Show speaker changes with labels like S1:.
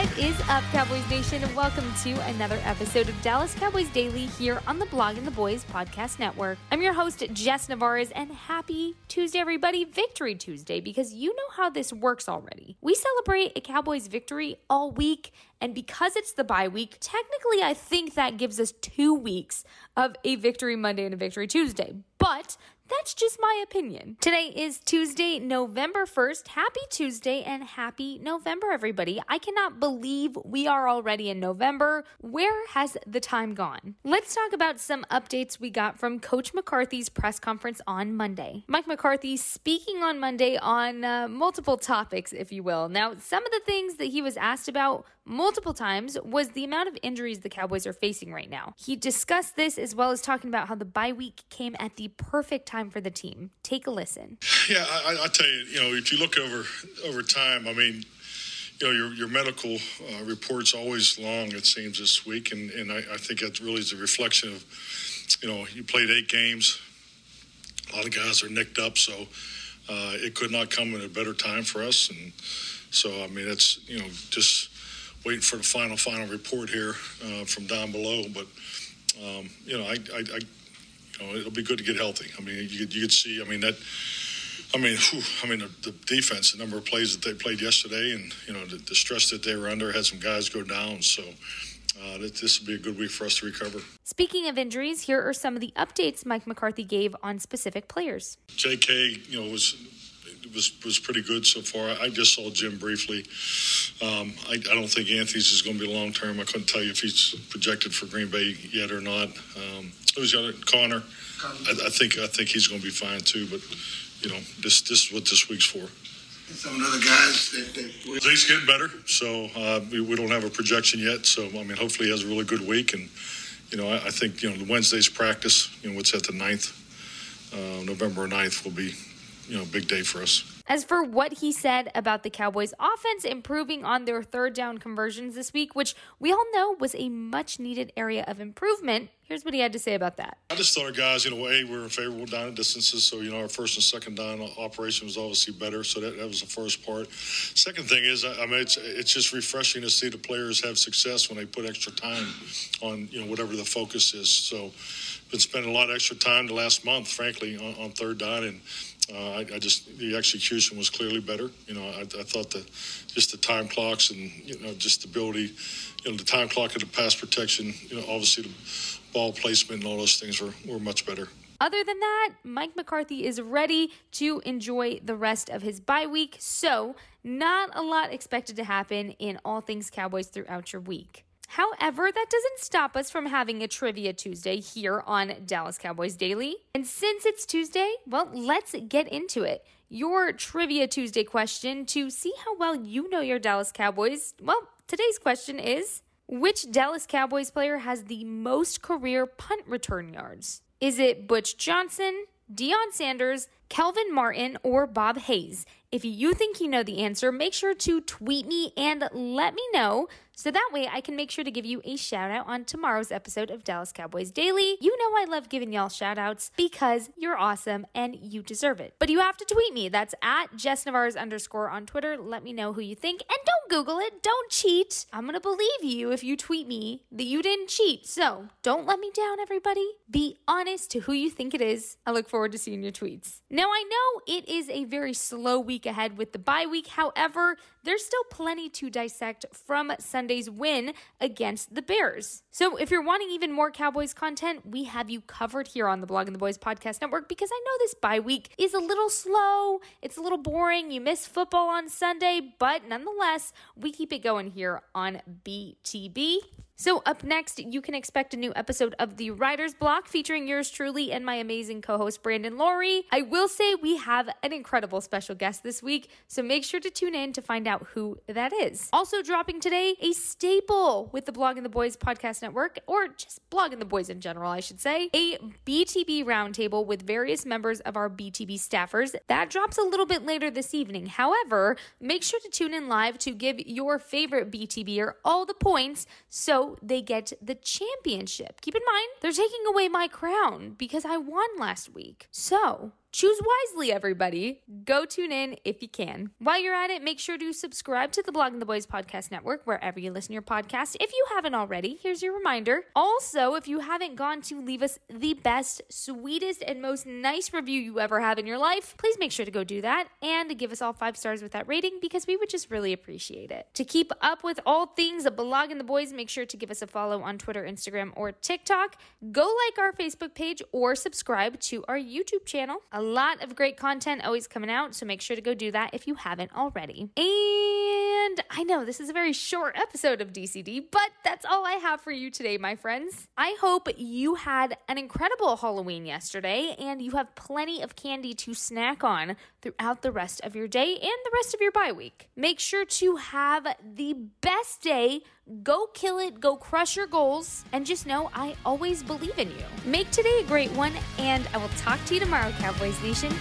S1: What is up, Cowboys Nation? Welcome to another episode of Dallas Cowboys Daily here on the Blogging the Boys Podcast Network. I'm your host, Jess Nevarez, and happy Tuesday, everybody. Victory Tuesday, because you know how this works already. We celebrate a Cowboys victory all week, and because it's the bye week, technically, I think that gives us two weeks of a Victory Monday and a Victory Tuesday. But that's just my opinion. Today is Tuesday, November 1st. Happy Tuesday and happy November, everybody. I cannot believe we are already in November. Where has the time gone? Let's talk about some updates we got from Coach McCarthy's press conference on Monday. Mike McCarthy speaking on Monday on uh, multiple topics, if you will. Now, some of the things that he was asked about multiple times was the amount of injuries the Cowboys are facing right now. He discussed this as well as talking about how the bye week came at the perfect time for the team. Take a listen.
S2: Yeah, I, I tell you, you know, if you look over over time, I mean, you know, your, your medical uh, report's always long, it seems, this week. And, and I, I think that really is a reflection of, you know, you played eight games. A lot of guys are nicked up, so uh, it could not come at a better time for us. And so, I mean, it's, you know, just waiting for the final, final report here uh, from down below. But, um, you know, I, I, I, you know, it'll be good to get healthy. I mean, you could, you could see, I mean, that, I mean, whew, I mean, the, the, defense, the number of plays that they played yesterday, and you know, the, the stress that they were under had some guys go down. So uh, this will be a good week for us to recover.
S1: Speaking of injuries, here are some of the updates Mike McCarthy gave on specific players.
S2: J.K. you know was was was pretty good so far. I just saw Jim briefly. Um, I, I, don't think Anthony's is going to be long term. I couldn't tell you if he's projected for Green Bay yet or not. Um, who's the other? Connor. I, I think I think he's going to be fine too. But you know, this this is what this week's for.
S3: And some of the other guys,
S2: he's getting better. So uh, we, we, don't have a projection yet. So I mean, hopefully he has a really good week. And you know, I, I think you know the Wednesday's practice. You know, what's at the 9th, uh, November 9th will be you know big day for us.
S1: As for what he said about the Cowboys' offense improving on their third down conversions this week, which we all know was a much needed area of improvement, here's what he had to say about that.
S2: I just thought our guys, you know, A, we were in favorable down distances, so, you know, our first and second down operation was obviously better, so that, that was the first part. Second thing is, I mean, it's, it's just refreshing to see the players have success when they put extra time on, you know, whatever the focus is. So, been spending a lot of extra time the last month, frankly, on, on third down, and uh, I, I, just the execution was clearly better. You know, I, I, thought the just the time clocks and you know just the ability, you know, the time clock and the pass protection. You know, obviously the ball placement and all those things were, were much better.
S1: Other than that, Mike McCarthy is ready to enjoy the rest of his bye week. So, not a lot expected to happen in all things Cowboys throughout your week. However, that doesn't stop us from having a Trivia Tuesday here on Dallas Cowboys Daily. And since it's Tuesday, well, let's get into it. Your Trivia Tuesday question to see how well you know your Dallas Cowboys. Well, today's question is Which Dallas Cowboys player has the most career punt return yards? Is it Butch Johnson, Deion Sanders, Kelvin Martin, or Bob Hayes? If you think you know the answer, make sure to tweet me and let me know so that way I can make sure to give you a shout out on tomorrow's episode of Dallas Cowboys Daily. You know I love giving y'all shout outs because you're awesome and you deserve it. But you have to tweet me. That's at Jess Nevarez underscore on Twitter. Let me know who you think. And don't Google it. Don't cheat. I'm going to believe you if you tweet me that you didn't cheat. So don't let me down, everybody. Be honest to who you think it is. I look forward to seeing your tweets. Now, I know it is a very slow week ahead with the bye week. However, there's still plenty to dissect from Sunday's win against the Bears. So if you're wanting even more Cowboys content, we have you covered here on the Blogging the Boys Podcast Network because I know this bye week is a little slow, it's a little boring, you miss football on Sunday, but nonetheless, we keep it going here on BTB. So, up next, you can expect a new episode of The Writer's Block featuring yours truly and my amazing co host, Brandon Loree. I will say we have an incredible special guest this week, so make sure to tune in to find out who that is. Also, dropping today, a staple with the Blogging the Boys podcast network, or just Blogging the Boys in general, I should say, a BTB roundtable with various members of our BTB staffers. That drops a little bit later this evening. However, make sure to tune in live to give your favorite BTBer all the points so they get the championship. Keep in mind, they're taking away my crown because I won last week. So, Choose wisely, everybody. Go tune in if you can. While you're at it, make sure to subscribe to the Blogging the Boys Podcast Network wherever you listen to your podcast. If you haven't already, here's your reminder. Also, if you haven't gone to leave us the best, sweetest, and most nice review you ever have in your life, please make sure to go do that and give us all five stars with that rating because we would just really appreciate it. To keep up with all things Blogging the Boys, make sure to give us a follow on Twitter, Instagram, or TikTok. Go like our Facebook page or subscribe to our YouTube channel. A lot of great content always coming out, so make sure to go do that if you haven't already. And I know this is a very short episode of DCD, but that's all I have for you today, my friends. I hope you had an incredible Halloween yesterday and you have plenty of candy to snack on throughout the rest of your day and the rest of your bye week. Make sure to have the best day Go kill it, go crush your goals, and just know I always believe in you. Make today a great one, and I will talk to you tomorrow, Cowboys Nation.